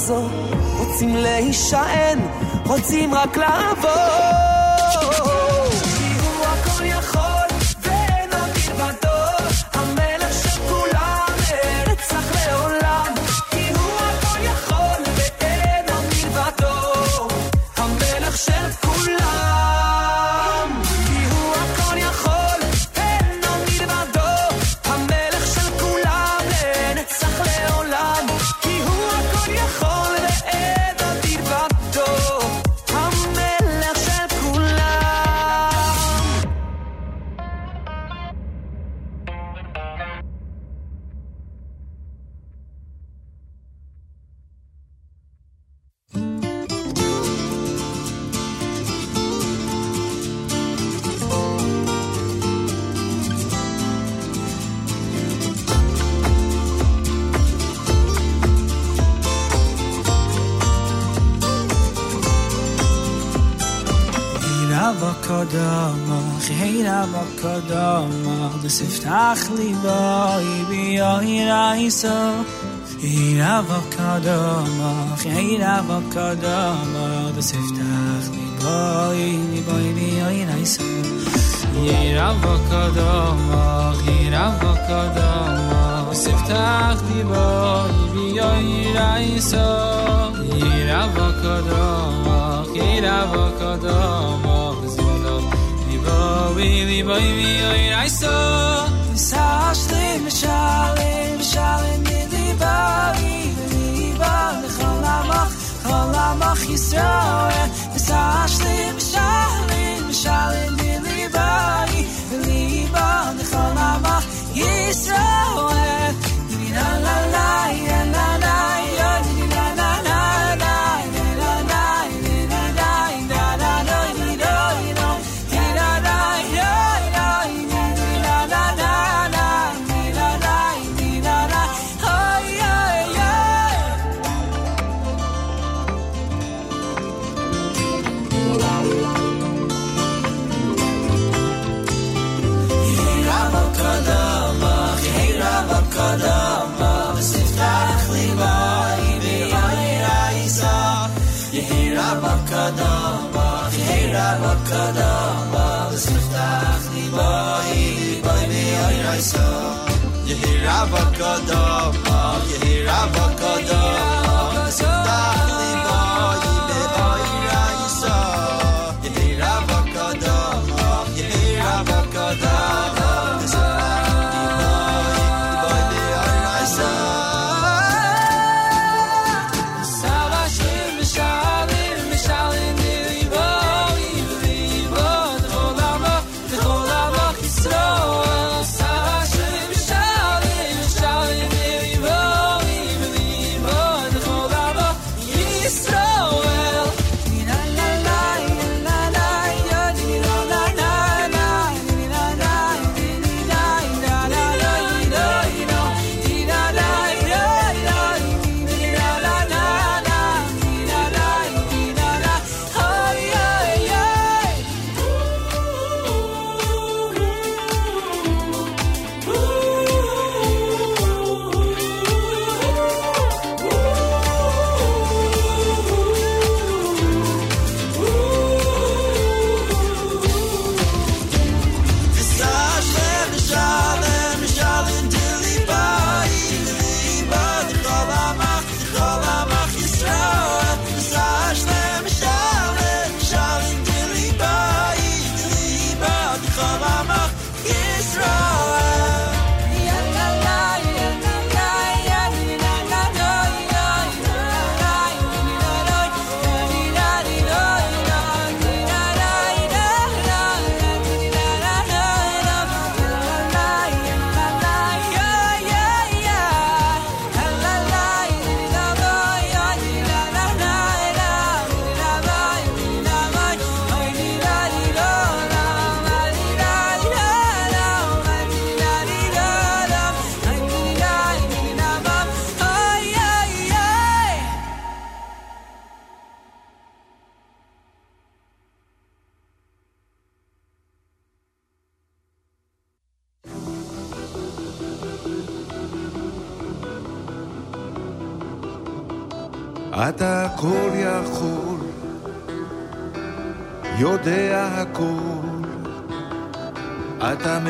Speaker 7: לחזור, רוצים להישען, רוצים רק לעבור. کدام آخی هی کدام آخی دست تخلی بای
Speaker 19: بیای رئیسا. هی نبا کدام آخی هی نبا کدام آخی دست اخلی بایی بیای بیای رئیسا. هی نبا کدام آخی هی کدام آخی اخلی بایی بیای رئیسا. هی نبا کدام آخی هی کدام baby, baby, oye,
Speaker 7: ay, so. Sashle, mishale, mishale, nidibali, nidibal, cholamach, cholamach, Yisrael. Sashle, mishale, mishale, nidibali, nidibal, cholamach, Yisrael. La la la, yeah. avocado. You hear avocado.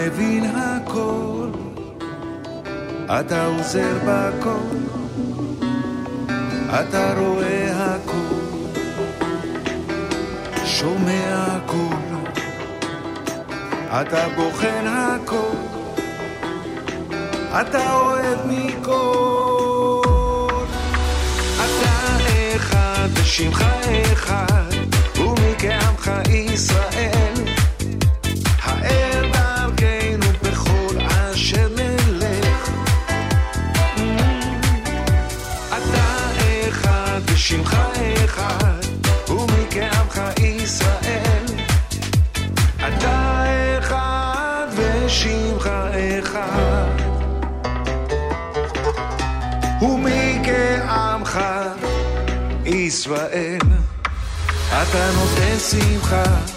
Speaker 7: מבין הכל, אתה עוזר בכל, אתה רואה הכל, שומע הכל, אתה בוחן הכל, אתה אוהב מכל. אתה אחד, ושמך אחד, ומקעמך ישראל. רק הנותן שמחה.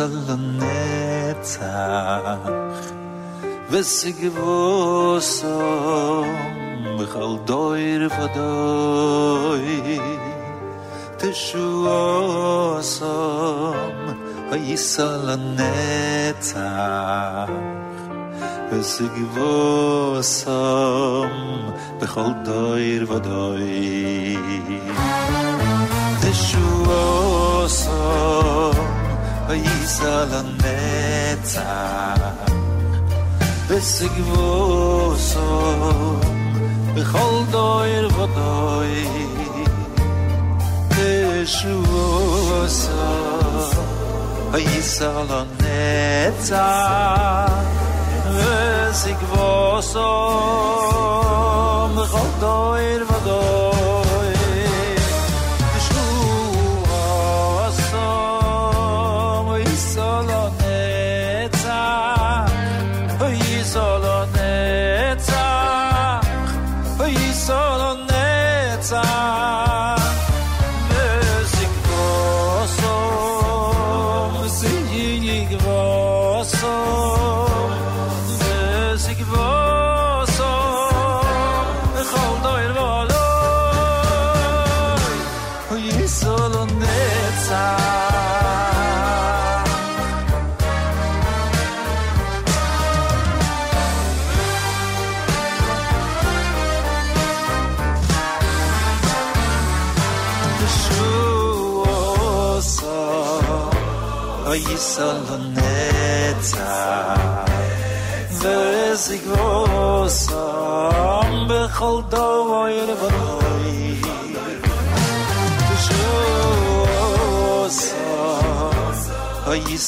Speaker 20: ייסל לנצח וסגבוסו בכל דויר ודוי תשועוסו ייסל לנצח וסגבוסו בכל דויר ודוי תשועוסו וייסע לנצח וסגבוסו בכל דויר ודוי תשועוסו וייסע לנצח וסגבוסו בכל דויר ודוי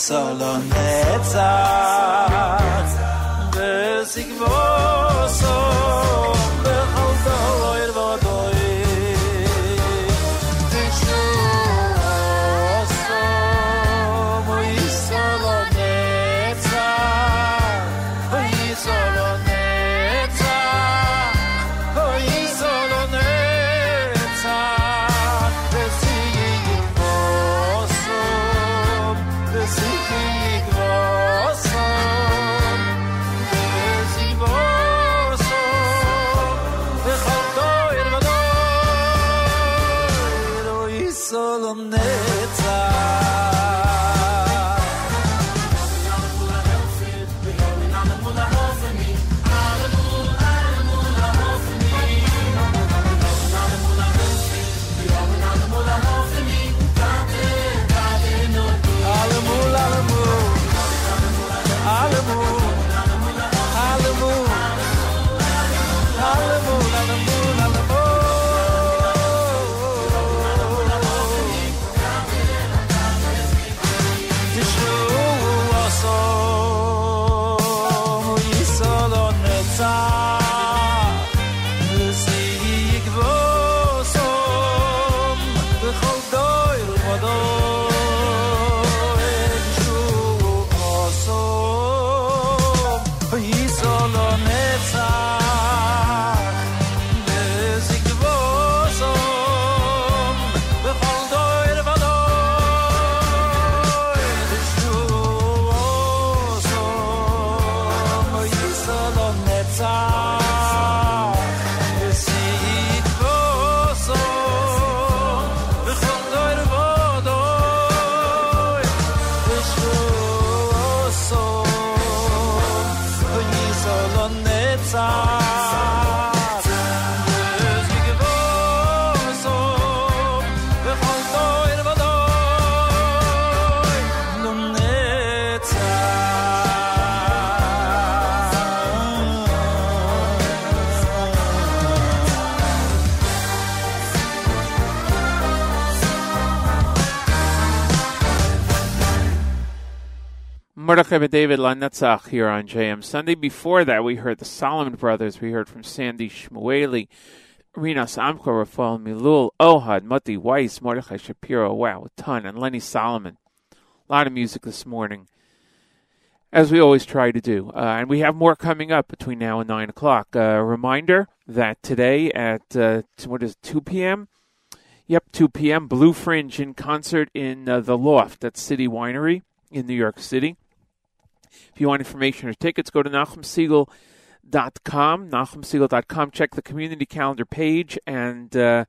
Speaker 20: solo
Speaker 8: now. Mordechai David Lanetzach here on JM Sunday. Before that, we heard the Solomon Brothers. We heard from Sandy Shmueli, Rinas Amko, Rafael Milul, Ohad, Mati Weiss, Mordechai Shapiro. Wow, a ton. And Lenny Solomon. A lot of music this morning, as we always try to do. Uh, and we have more coming up between now and 9 o'clock. A uh, reminder that today at, uh, what is it, 2 p.m.? Yep, 2 p.m. Blue Fringe in concert in uh, the Loft at City Winery in New York City. If you want information or tickets, go to NachumSegal.com, NachumSegal.com. Check the community calendar page and uh,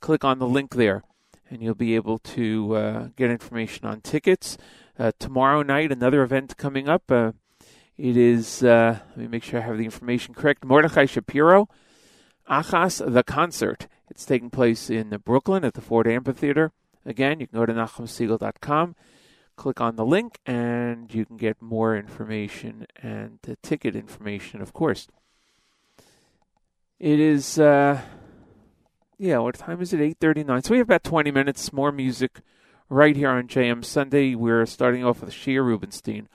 Speaker 8: click on the link there, and you'll be able to uh, get information on tickets. Uh, tomorrow night, another event coming up. Uh, it is, uh, let me make sure I have the information correct, Mordechai Shapiro, Achas, the concert. It's taking place in Brooklyn at the Ford Amphitheater. Again, you can go to NachumSegal.com click on the link and you can get more information and the ticket information, of course. It is, uh, yeah, what time is it? 8.39. So we have about 20 minutes more music right here on JM Sunday. We're starting off with Shia Rubinstein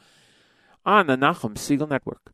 Speaker 8: on the Nachum Segal Network.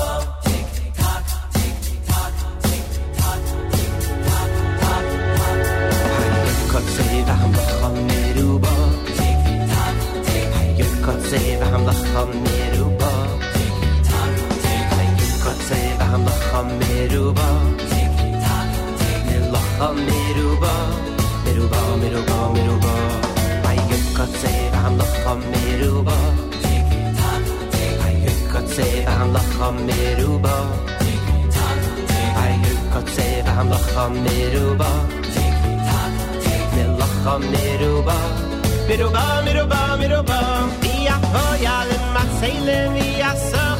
Speaker 21: मेरो भाव मेरो भाव मेरो भाव मेरो भाव मेरो भाव भाइक कचे राम लख मेरो भाव भाइक कचे राम लख मेरो भाव भाइक कचे राम लख मेरो भाव लख मेरो भाव मेरो भाव मेरो भाव मेरो
Speaker 22: भाव या हो या len ma sailen ya sa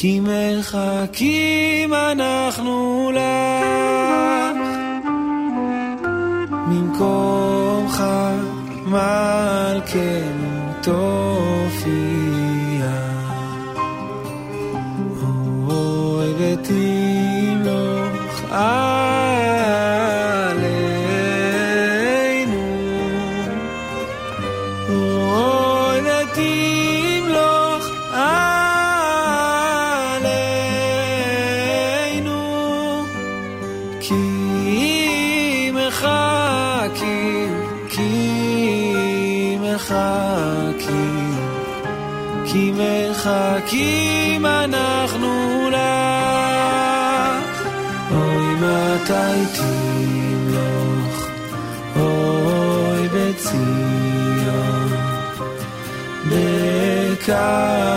Speaker 22: כי מחכים אנחנו לך ממקומך
Speaker 8: מלכנו טוב. מחכים אנחנו לך. אוי מתי תמלוך, אוי בציון, בקרוב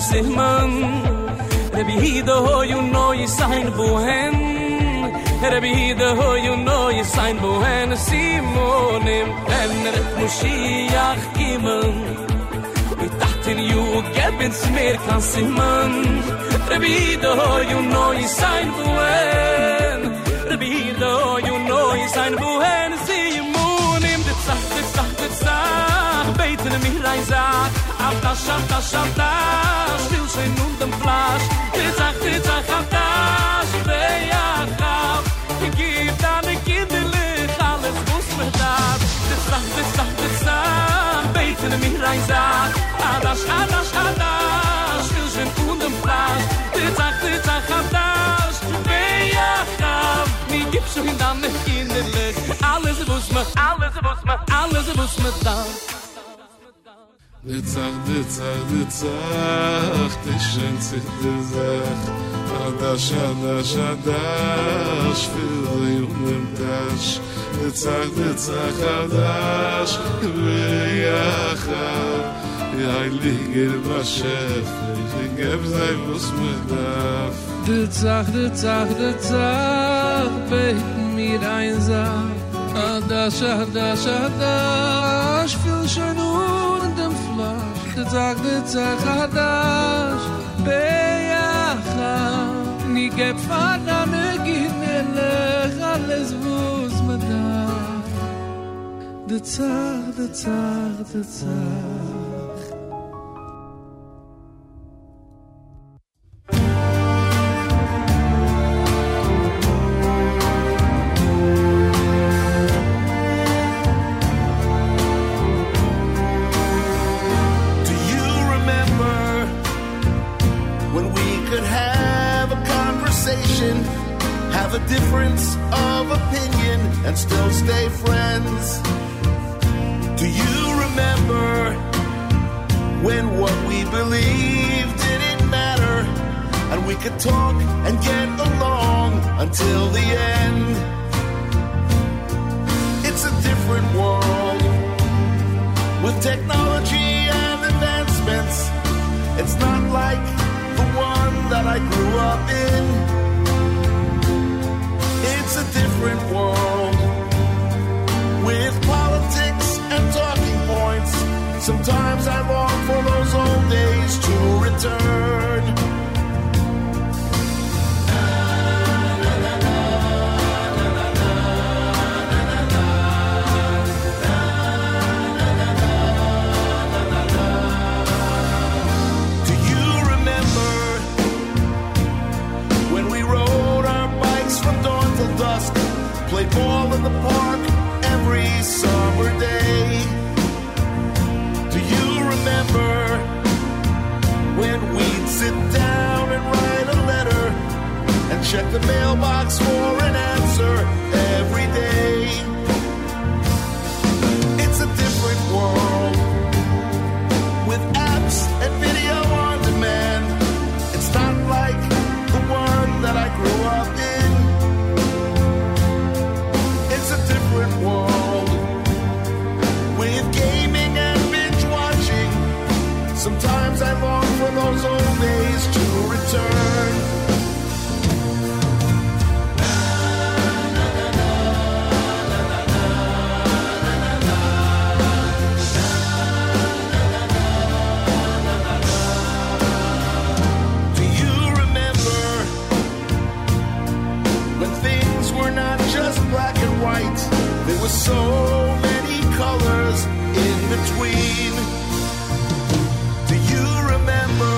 Speaker 23: am sich man
Speaker 20: hide ho you know you sign bohen. Rebi hide ho
Speaker 18: you know you sign bohen. Simonim Ben re Moshiach kimen I dacht you gebbins mehr kan sich man Rebi hide ho you know you sign bohen. Rebi hide ho you know you sign bohen Simonim De zacht, de zacht, de zacht Beten mich rein sagt Schabda, schabda, schabda, still sein und dem Flasch. Tizach, tizach, schabda, beyachab. Gib deine Kinderlich alles, was mir da. Tizach, tizach, tizach, beten mich rein, sag. Adash, adash, adash, still sein und dem Flasch. Tizach, tizach, schabda, beyachab. Mir gibst du hin deine Kinderlich alles, was mir, alles, was mir, alles, was mir da.
Speaker 23: Ditzach, ditzach, ditzach, die schönste Dizach. Adash, adash, adash, für euch im Tasch. Ditzach, ditzach, adash, wehachar. Ja, ich liege im Aschef, ich gebe sein, wo mir darf.
Speaker 8: Ditzach, ditzach, ditzach, beten mir einsam. Adash, adash, adash,
Speaker 17: זגזג וצח חדש ביחד ניגה פנה נגיד נלך על לזבוז מדע דצח דצח דצח the mailbox so many colors in between. Do you remember?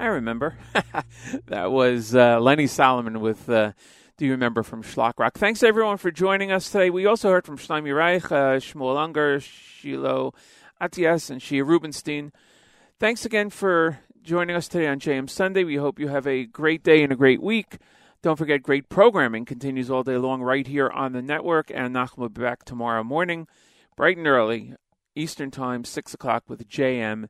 Speaker 2: I remember. that was uh, Lenny Solomon with uh, Do You Remember from Shlock Rock. Thanks everyone for joining us today. We also heard from Shlomi Reich, uh, Shmuel Unger, Shiloh Atias, and Shia Rubenstein. Thanks again for joining us today on JM Sunday. We hope you have a great day and a great week. Don't forget, great programming continues all day long right here on the network, and Nachum will be back tomorrow morning, bright and early, Eastern Time, 6 o'clock with JM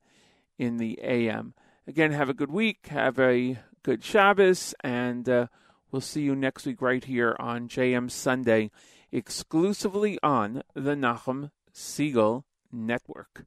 Speaker 2: in the AM. Again, have a good week, have a good Shabbos, and uh, we'll see you next week right here on JM Sunday, exclusively on the Nachum Segal Network.